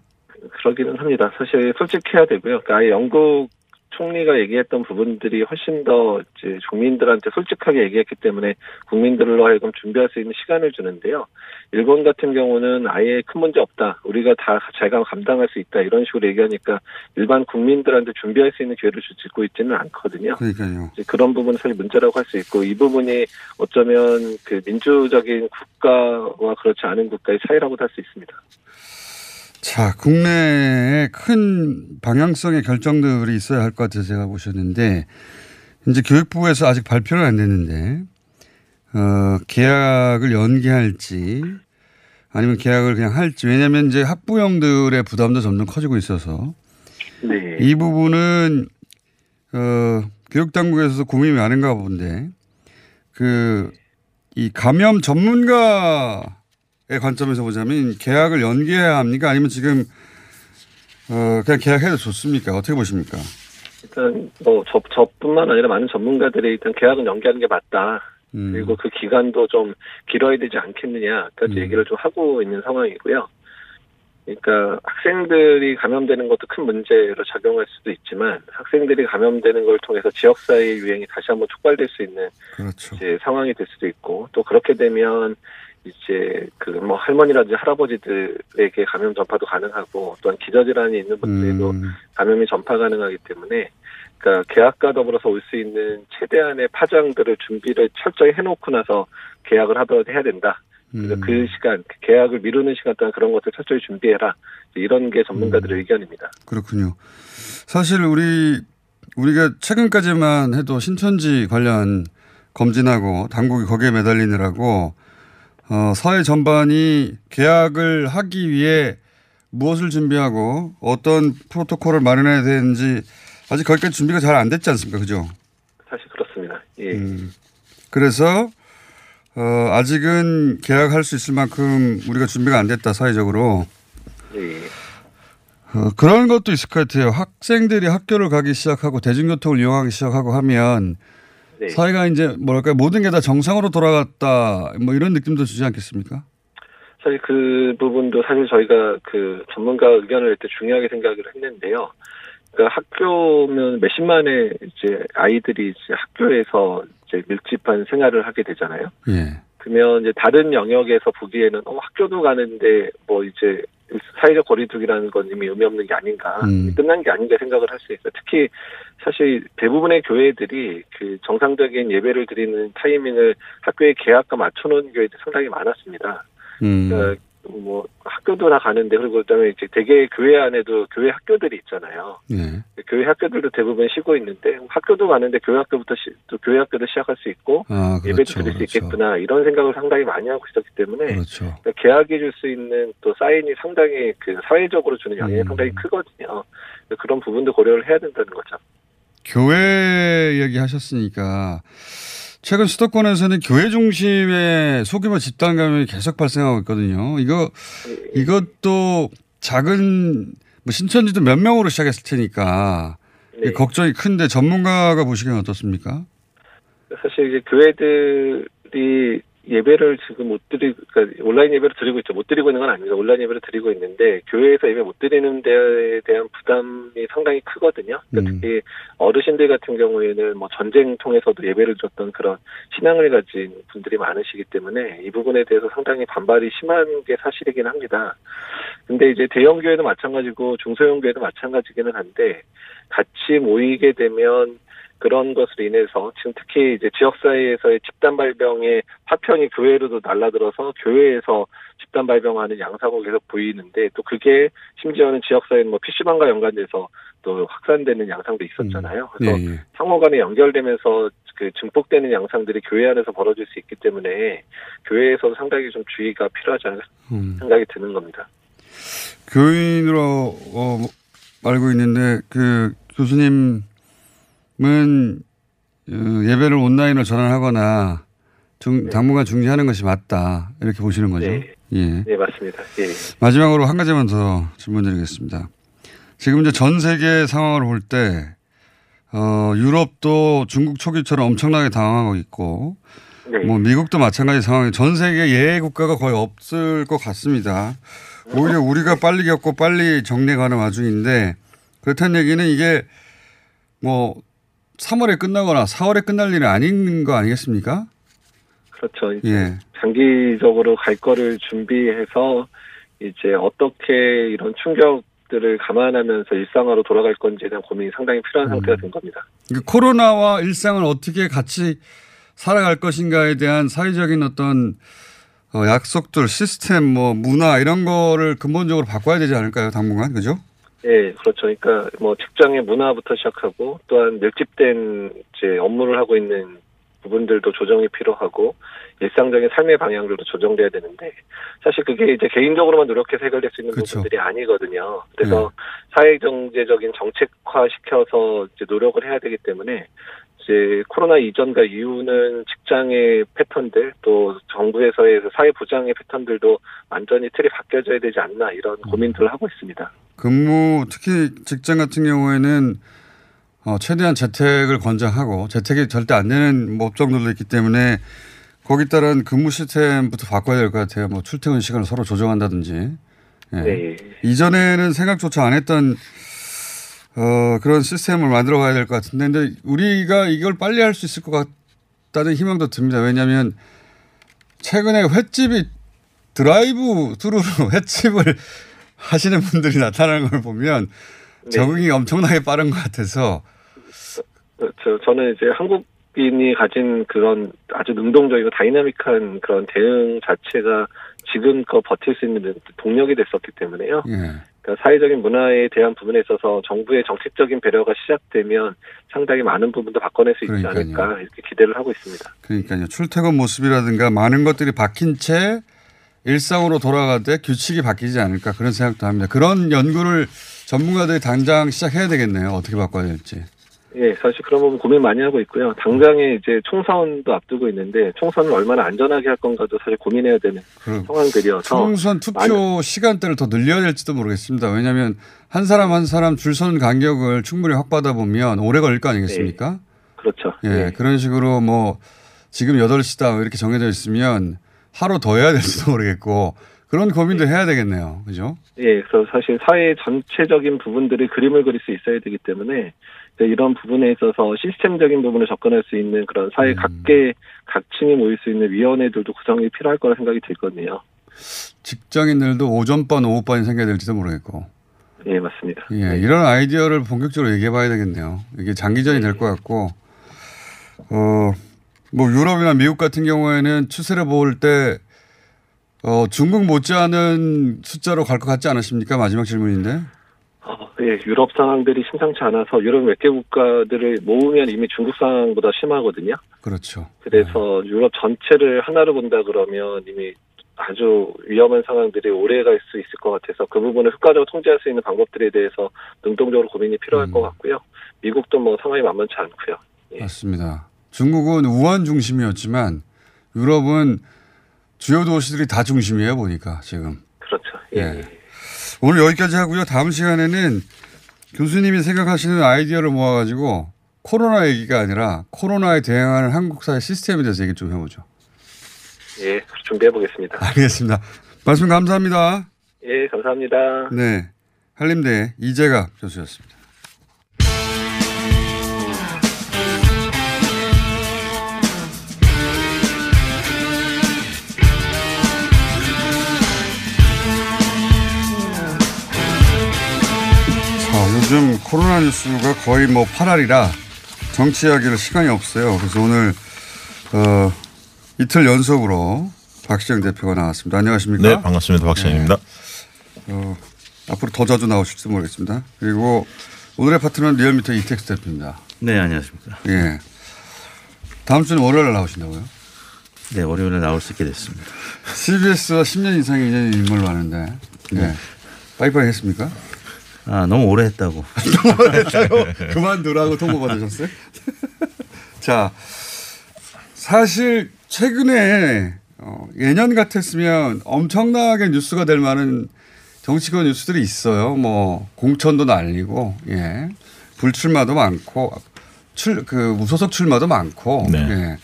그러기는 합니다. 사실 솔직해야 되고요. 그러니까 아예 영국 총리가 얘기했던 부분들이 훨씬 더 이제 국민들한테 솔직하게 얘기했기 때문에 국민들로 하여금 준비할 수 있는 시간을 주는데요. 일본 같은 경우는 아예 큰 문제 없다. 우리가 다 제가 감당할 수 있다. 이런 식으로 얘기하니까 일반 국민들한테 준비할 수 있는 기회를 주고 있지는 않거든요. 그러니까요. 그런 부분은 사실 문제라고 할 수 있고 이 부분이 어쩌면 그 민주적인 국가와 그렇지 않은 국가의 차이라고도 할 수 있습니다. 자, 국내에 큰 방향성의 결정들이 있어야 할 것 같아서 제가 보셨는데, 이제 교육부에서 아직 발표는 안 됐는데, 어, 계약을 연기할지, 아니면 계약을 그냥 할지, 왜냐면 이제 학부형들의 부담도 점점 커지고 있어서, 네. 이 부분은, 어, 교육당국에서도 고민이 많은가 본데, 그, 이 감염 전문가의 관점에서 보자면 계약을 연기해야 합니까? 아니면 지금, 어, 그냥 계약해도 좋습니까? 어떻게 보십니까? 일단 뭐 저, 저뿐만 아니라 많은 전문가들이 일단 계약은 연기하는 게 맞다. 음. 그리고 그 기간도 좀 길어야 되지 않겠느냐까지 얘기를 좀 하고 있는 상황이고요. 그러니까 학생들이 감염되는 것도 큰 문제로 작용할 수도 있지만 학생들이 감염되는 걸 통해서 지역사회 유행이 다시 한번 촉발될 수 있는 그렇죠. 상황이 될 수도 있고 또 그렇게 되면 이제 그 뭐 할머니라든지 할아버지들에게 감염 전파도 가능하고 또한 기저질환이 있는 분들에도 음. 감염이 전파 가능하기 때문에 그러니까 계약과 더불어서 올 수 있는 최대한의 파장들을 준비를 철저히 해놓고 나서 계약을 하더라도 해야 된다. 그래서 음. 그 시간 그 계약을 미루는 시간 동안 그런 것들 철저히 준비해라. 이런 게 전문가들의 의견입니다. 그렇군요. 사실 우리 우리가 최근까지만 해도 신천지 관련 검진하고 당국이 거기에 매달리느라고 어, 사회 전반이 계약을 하기 위해 무엇을 준비하고 어떤 프로토콜을 마련해야 되는지 아직 거기까지 준비가 잘 안 됐지 않습니까? 그죠? 사실 그렇습니다. 예. 음. 그래서 어, 아직은 계약할 수 있을 만큼 우리가 준비가 안 됐다 사회적으로 예. 어, 그런 것도 있을 것 같아요. 학생들이 학교를 가기 시작하고 대중교통을 이용하기 시작하고 하면 네. 사회가 이제 뭐랄까 모든 게 다 정상으로 돌아갔다 뭐 이런 느낌도 주지 않겠습니까? 사실 그 부분도 사실 저희가 그 전문가 의견을 낼 때 중요하게 생각을 했는데요. 그러니까 학교면 몇십만의 이제 아이들이 이제 학교에서 이제 밀집한 생활을 하게 되잖아요. 예. 그러면 이제 다른 영역에서 보기에는 어, 학교도 가는데 뭐 이제 사회적 거리두기라는 건 이미 의미 없는 게 아닌가 음. 끝난 게 아닌가 생각을 할 수 있어요. 특히 사실 대부분의 교회들이 그 정상적인 예배를 드리는 타이밍을 학교의 계약과 맞춰놓은 교회들이 상당히 많았습니다. 음. 그러니까 뭐 학교도 다 가는데 그리고 그다음에 이제 대개 교회 안에도 교회 학교들이 있잖아요. 예. 교회 학교들도 대부분 쉬고 있는데 학교도 가는데 교회 학교부터 시, 또 교회 학교도 시작할 수 있고 아, 예배도 그렇죠, 드릴 수 그렇죠. 있겠구나 이런 생각을 상당히 많이 하고 있었기 때문에 그렇죠. 그러니까 계약해 줄수 있는 또 사인이 상당히 그 사회적으로 주는 영향이 음. 상당히 크거든요. 그런 부분도 고려를 해야 된다는 거죠. 교회 얘기하셨으니까 최근 수도권에서는 교회 중심의 소규모 집단 감염이 계속 발생하고 있거든요. 이거 이것도 작은 뭐 신천지도 몇 명으로 시작했을 테니까 네. 걱정이 큰데 전문가가 보시기엔 어떻습니까? 사실 이제 교회들이 예배를 지금 못 드리고, 그러니까 온라인 예배를 드리고 있죠. 못 드리고 있는 건 아닙니다. 온라인 예배를 드리고 있는데, 교회에서 예배 못 드리는 데에 대한 부담이 상당히 크거든요. 그러니까 음. 특히 어르신들 같은 경우에는 뭐 전쟁 통해서도 예배를 줬던 그런 신앙을 가진 분들이 많으시기 때문에 이 부분에 대해서 상당히 반발이 심한 게 사실이긴 합니다. 근데 이제 대형 교회도 마찬가지고 중소형 교회도 마찬가지기는 한데, 같이 모이게 되면 그런 것으로 인해서 지금 특히 이제 지역사회에서의 집단 발병의 파편이 교회로도 날라들어서 교회에서 집단 발병하는 양상을 계속 보이는데 또 그게 심지어는 지역사회는 뭐 PC방과 연관돼서 또 확산되는 양상도 있었잖아요. 그래서 예, 예. 상호 간에 연결되면서 그 증폭되는 양상들이 교회 안에서 벌어질 수 있기 때문에 교회에서도 상당히 좀 주의가 필요하지 않을까 음. 생각이 드는 겁니다. 교인으로 어, 알고 있는데 그 교수님 은 어, 예배를 온라인으로 전환하거나 중, 당분간 중지하는 것이 맞다 이렇게 보시는 거죠. 네. 예. 네, 맞습니다. 예. 마지막으로 한 가지만 더 질문드리겠습니다. 지금 이제 전 세계 상황을 볼 때, 어, 유럽도 중국 초기처럼 엄청나게 당황하고 있고, 네. 뭐 미국도 마찬가지 상황이 전 세계 예외 국가가 거의 없을 것 같습니다. 오히려 우리가 빨리 겪고 빨리 정리가는 와중인데, 그렇다는 얘기는 이게 뭐 3월에 끝나거나 4월에 끝날 일은 아닌 거 아니겠습니까? 그렇죠. 예. 장기적으로 갈 거를 준비해서 이제 어떻게 이런 충격들을 감안하면서 일상화로 돌아갈 건지에 대한 고민이 상당히 필요한 상태가 된 겁니다. 그 코로나와 일상을 어떻게 같이 살아갈 것인가에 대한 사회적인 어떤 어, 약속들, 시스템, 뭐 문화 이런 거를 근본적으로 바꿔야 되지 않을까요, 당분간 그죠? 예, 그렇죠. 그러니까 뭐 직장의 문화부터 시작하고 또한 밀집된 이제 업무를 하고 있는 부분들도 조정이 필요하고 일상적인 삶의 방향들도 조정돼야 되는데 사실 그게 이제 개인적으로만 노력해서 해결될 수 있는 그렇죠. 부분들이 아니거든요. 그래서 사회 경제적인 정책화 시켜서 이제 노력을 해야 되기 때문에 이제 코로나 이전과 이후는 직장의 패턴들 또 정부에서의 그 사회 보장의 패턴들도 완전히 틀이 바뀌어져야 되지 않나 이런 고민들을 하고 있습니다. 근무 특히 직장 같은 경우에는 어, 최대한 재택을 권장하고 재택이 절대 안 되는 뭐 업종들도 있기 때문에 거기 따른 근무 시스템부터 바꿔야 될 것 같아요. 뭐 출퇴근 시간을 서로 조정한다든지. 예. 네. 이전에는 생각조차 안 했던 어, 그런 시스템을 만들어 가야 될 것 같은데 근데 우리가 이걸 빨리 할 수 있을 것 같다는 희망도 듭니다. 왜냐하면 최근에 횟집이 드라이브 스루로 횟집을 하시는 분들이 나타나는 걸 보면 적응이 엄청나게 빠른 것 같아서 저, 저는 이제 한국인이 가진 그런 아주 능동적이고 다이나믹한 그런 대응 자체가 지금껏 버틸 수 있는 동력이 됐었기 때문에요. 예. 그러니까 사회적인 문화에 대한 부분에 있어서 정부의 정책적인 배려가 시작되면 상당히 많은 부분도 바꿔낼 수 있지 그러니까요. 않을까 이렇게 기대를 하고 있습니다. 그러니까요. 출퇴근 모습이라든가 많은 것들이 바뀐 채 일상으로 돌아가되 규칙이 바뀌지 않을까 그런 생각도 합니다. 그런 연구를 전문가들이 당장 시작해야 되겠네요. 어떻게 바꿔야 될지. 예, 사실 그런 부분 고민 많이 하고 있고요. 당장에 이제 총선도 앞두고 있는데 총선을 얼마나 안전하게 할 건가도 사실 고민해야 되는 그 상황들이어서 총선 투표 시간대를 더 늘려야 될지도 모르겠습니다. 왜냐하면 한 사람 한 사람 줄 서는 간격을 충분히 확보하다 보면 오래 걸릴 거 아니겠습니까? 그렇죠. 예, 그런 식으로 뭐 지금 8시다 이렇게 정해져 있으면 하루 더 해야 될지도 모르겠고 그런 고민도 해야 되겠네요. 그죠? 예, 그래서 사실 사회 전체적인 부분들이 그림을 그릴 수 있어야 되기 때문에 이런 부분에 있어서 시스템적인 부분을 접근할 수 있는 그런 사회 음. 각계 각층이 모일 수 있는 위원회들도 구성이 필요할 거라 생각이 들거든요. 직장인들도 오전반, 오후반이 생겨야 될지도 모르겠고. 예, 맞습니다. 예, 이런 아이디어를 본격적으로 얘기해 봐야 되겠네요. 이게 장기전이 될 것 같고, 어, 뭐 유럽이나 미국 같은 경우에는 추세를 볼 때, 어, 중국 못지않은 숫자로 갈 것 같지 않으십니까? 마지막 질문인데. 어, 예, 유럽 상황들이 심상치 않아서 유럽 몇 개 국가들을 모으면 이미 중국 상황보다 심하거든요. 그렇죠. 그래서 유럽 전체를 하나로 본다 그러면 이미 아주 위험한 상황들이 오래 갈 수 있을 것 같아서 그 부분을 효과적으로 통제할 수 있는 방법들에 대해서 능동적으로 고민이 필요할 것 같고요. 미국도 뭐 상황이 만만치 않고요. 맞습니다. 중국은 우한 중심이었지만 유럽은 주요 도시들이 다 중심이에요, 보니까 지금. 그렇죠. 예. 오늘 여기까지 하고요. 다음 시간에는 교수님이 생각하시는 아이디어를 모아가지고 코로나 얘기가 아니라 코로나에 대응하는 한국 사회 시스템에 대해서 얘기 좀 해보죠. 예, 준비해 보겠습니다. 알겠습니다. 말씀 감사합니다. 예, 감사합니다. 네. 한림대 이재갑 교수였습니다. 요즘 코로나 뉴스가 거의 뭐 8알이라 정치 이야기를 시간이 없어요. 그래서 오늘 어, 이틀 연속으로 박시영 대표가 나왔습니다. 안녕하십니까? 네, 반갑습니다. 박시영입니다. 어, 앞으로 더 자주 나오실지도 모르겠습니다. 그리고 오늘의 파트너는 리얼미터 이택수 대표입니다. 네, 안녕하십니까. 예. 다음 주는 월요일에 나오신다고요? 네, 월요일에 나올 수 있게 됐습니다. CBS와 10년 이상의 인연인 걸로 아는데. 네. 빠이빠이 했습니까? 아, 너무 오래 했다고. 너무 오래 했다고? 그만두라고 통보 받으셨어요? 자, 사실 최근에 어, 예년 같았으면 엄청나게 뉴스가 될 만한 정치권 뉴스들이 있어요. 뭐 공천도 날리고, 예, 불출마도 많고, 출 그 무소속 출마도 많고, 네. 예,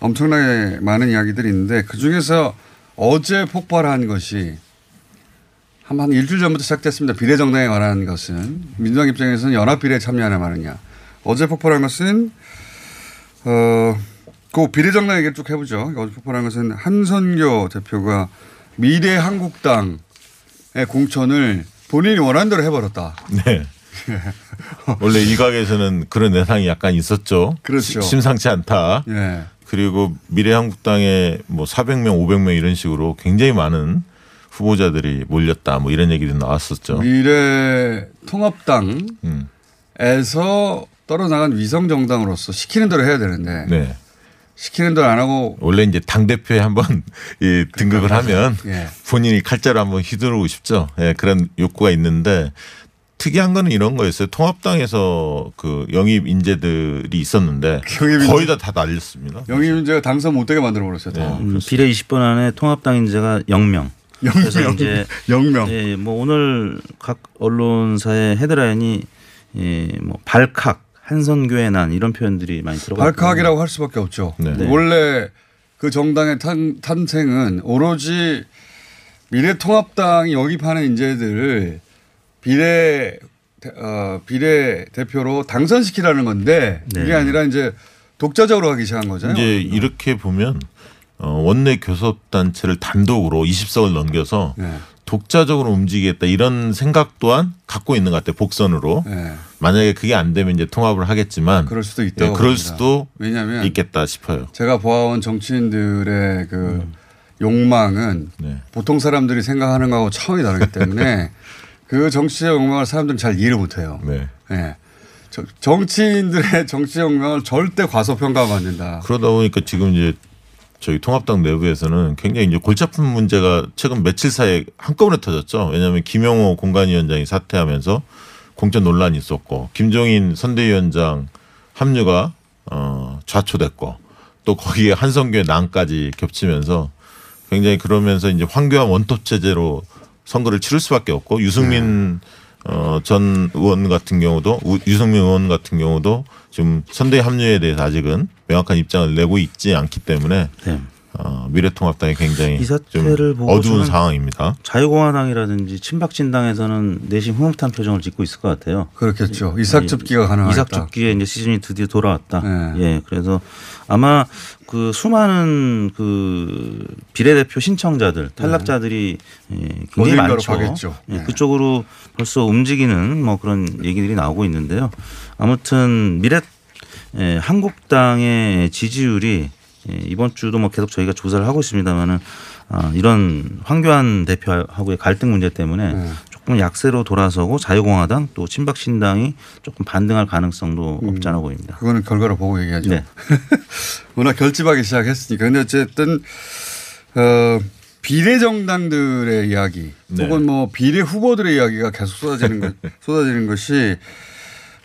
엄청나게 많은 이야기들이 있는데 그 중에서 어제 폭발한 것이 한, 한 일주일 전부터 시작됐습니다. 비례정당에 관한 것은 민주당 입장에서는 연합 비례에 참여하냐 마느냐. 어제 폭발한 것은 어, 그 비례정당 얘기를 쭉 해보죠. 어제 폭발한 것은 한선교 대표가 미래 한국당의 공천을 본인이 원하는 대로 해버렸다. 네. 원래 일각에서는 그런 예상이 약간 있었죠. 그렇죠. 시- 심상치 않다. 예. 그리고 미래한국당에 뭐 400명, 500명 이런 식으로 굉장히 많은 후보자들이 몰렸다. 뭐 이런 얘기도 나왔었죠. 미래 통합당에서 음. 떨어나간 위성 정당으로서 시키는 대로 해야 되는데 네. 시키는 대로 안 하고 원래 이제 당 대표에 한번 이 등극을 하면 예. 본인이 칼자루 한번 휘두르고 싶죠. 예, 그런 욕구가 있는데 특이한 거는 이런 거였어요. 통합당에서 그 영입 인재들이 있었는데 영입 거의 다다 날렸습니다. 영입 문제가 당선 못되게 만들어 버렸어요. 다. 음, 비례 20번 안에 통합당 인재가 0명. 그래서 영명. 이제 영명. 예, 뭐 오늘 각 언론사의 헤드라인이 예, 뭐 발칵 한선교의 난 이런 표현들이 많이 들어가. 발칵이라고 할 수밖에 없죠. 네. 원래 그 정당의 탄, 탄생은 오로지 미래통합당이 영입하는 인재들을 비례 대- 어, 비례 대표로 당선시키라는 건데 네. 이게 아니라 이제 독자적으로 하기 시작한 거잖아요. 이제 이렇게 보면 어, 원내 교섭단체를 단독으로 20석을 넘겨서 네. 독자적으로 움직이겠다 이런 생각 또한 갖고 있는 것 같아요. 복선으로. 네. 만약에 그게 안 되면 이제 통합을 하겠지만 그럴 수도 있다고 예, 그럴 봅니다. 수도 왜냐하면 있겠다 싶어요. 제가 보아온 정치인들의 그 욕망은 네. 보통 사람들이 생각하는 거하고 차원이 다르기 때문에 그 정치의 욕망을 사람들은 잘 이해를 못해요. 네. 예. 저- 정치인들의 정치 욕망을 절대 과소평가하면 안 된다. 그러다 보니까 지금 이제 저희 통합당 내부에서는 굉장히 이제 골치 아픈 문제가 최근 며칠 사이에 한꺼번에 터졌죠. 왜냐하면 김영호 공관위원장이 사퇴하면서 공천 논란이 있었고 김종인 선대위원장 합류가 어 좌초됐고 또 거기에 한성규의 난까지 겹치면서 굉장히 그러면서 이제 황교안 원톱 체제로 선거를 치를 수밖에 없고 유승민 어, 전 의원 같은 경우도 우- 유승민 의원 같은 경우도 지금 선대 합류에 대해서 아직은 명확한 입장을 내고 있지 않기 때문에 어, 미래통합당이 굉장히 이좀 사태를 보고 어두운 상황입니다. 자유공화당이라든지 친박 진당에서는 내심 흐뭇한 표정을 짓고 있을 것 같아요. 그렇겠죠. 이삭 접기가 가능하겠다. 이삭 접기에 이제 시즌이 드디어 돌아왔다. 네. 예, 그래서 아마 그 수많은 그 비례대표 신청자들 탈락자들이 예, 굉장히 네. 어딘가로 많죠. 가겠죠. 예, 네. 그쪽으로 벌써 움직이는 뭐 그런 얘기들이 나오고 있는데요. 아무튼 미래 예, 한국당의 지지율이 예, 이번 주도 뭐 계속 저희가 조사를 하고 있습니다만은 아, 이런 황교안 대표하고의 갈등 문제 때문에 네. 조금 약세로 돌아서고 자유공화당 또 친박신당이 조금 반등할 가능성도 없지 않아 보입니다. 그거는 결과를 보고 얘기하죠. 네. 워낙 결집하기 시작했으니까. 근데 어쨌든 어, 비례 정당들의 이야기 네. 혹은 뭐 비례 후보들의 이야기가 계속 쏟아지는 것, 쏟아지는 것이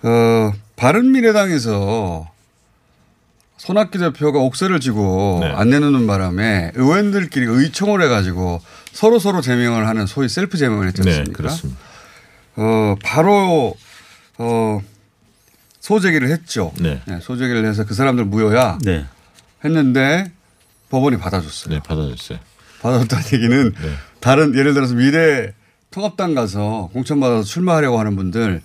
어, 바른 미래당에서 손학규 대표가 옥새를 지고 네. 안 내놓는 바람에 의원들끼리 의총을 해가지고 서로 서로 제명을 하는 소위 셀프 제명을 했지 네, 않습니까? 그렇습니다. 어, 바로 어, 소제기를 했죠. 네. 네, 소제기를 해서 그 사람들 무효야 네. 했는데 법원이 받아줬어요. 네, 받아줬어요. 받아줬다는 얘기는 네. 다른 예를 들어서 미래 통합당 가서 공천 받아서 출마하려고 하는 분들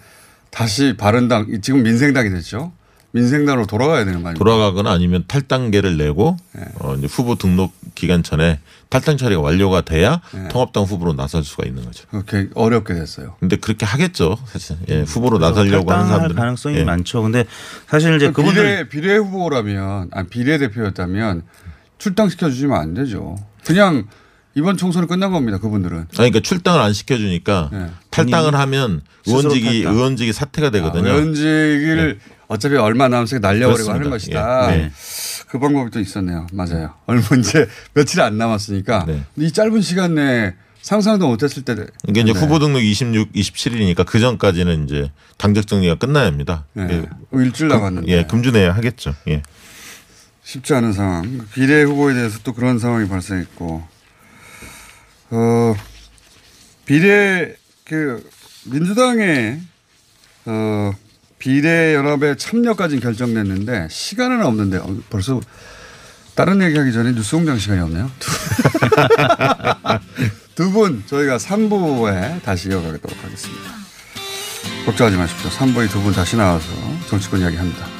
다시 바른당 지금 민생당이 됐죠. 민생당으로 돌아가야 되는 거 아닙니까? 돌아가거나 아니면 탈당계를 내고 네. 어, 이제 후보 등록 기간 전에 탈당 처리가 완료가 돼야 네. 통합당 후보로 나설 수가 있는 거죠. 그렇게 어렵게 됐어요. 근데 그렇게 하겠죠, 사실. 예, 후보로 나서려고 하는 사람들은 가능성이 예. 많죠. 근데 사실 이제 비례 그분들 비례 후보라면 아 비례 대표였다면 출당시켜 주시면 안 되죠. 그냥 이번 총선이 끝난 겁니다. 그분들은. 아니, 그러니까 출당을 안 시켜주니까 네. 탈당을 하면 의원직이 탈당. 의원직이 사퇴가 되거든요. 아, 의원직을 어차피 얼마 남았으니까 날려버리고 하는 그렇습니다. 것이다. 예. 네. 그 방법이 또 있었네요. 맞아요. 얼마 이제 며칠 안 남았으니까 네. 이 짧은 시간 내에 상상도 못했을 때. 이게 이제 네. 후보 등록 26, 27일이니까 그 전까지는 이제 당적 정리가 끝나야 합니다. 네. 예. 어, 일주일 금- 남았는데. 예, 금주 내에 하겠죠. 예. 쉽지 않은 상황. 비례 후보에 대해서 또 그런 상황이 발생했고, 어, 비례, 그, 민주당의, 어, 비례 연합에 참여까지는 결정됐는데, 시간은 없는데, 어, 벌써 다른 얘기 하기 전에 뉴스 공장 시간이 없네요. 두 분, 저희가 3부에 다시 이어가도록 하겠습니다. 걱정하지 마십시오. 3부에 두 분 다시 나와서 정치권 이야기합니다.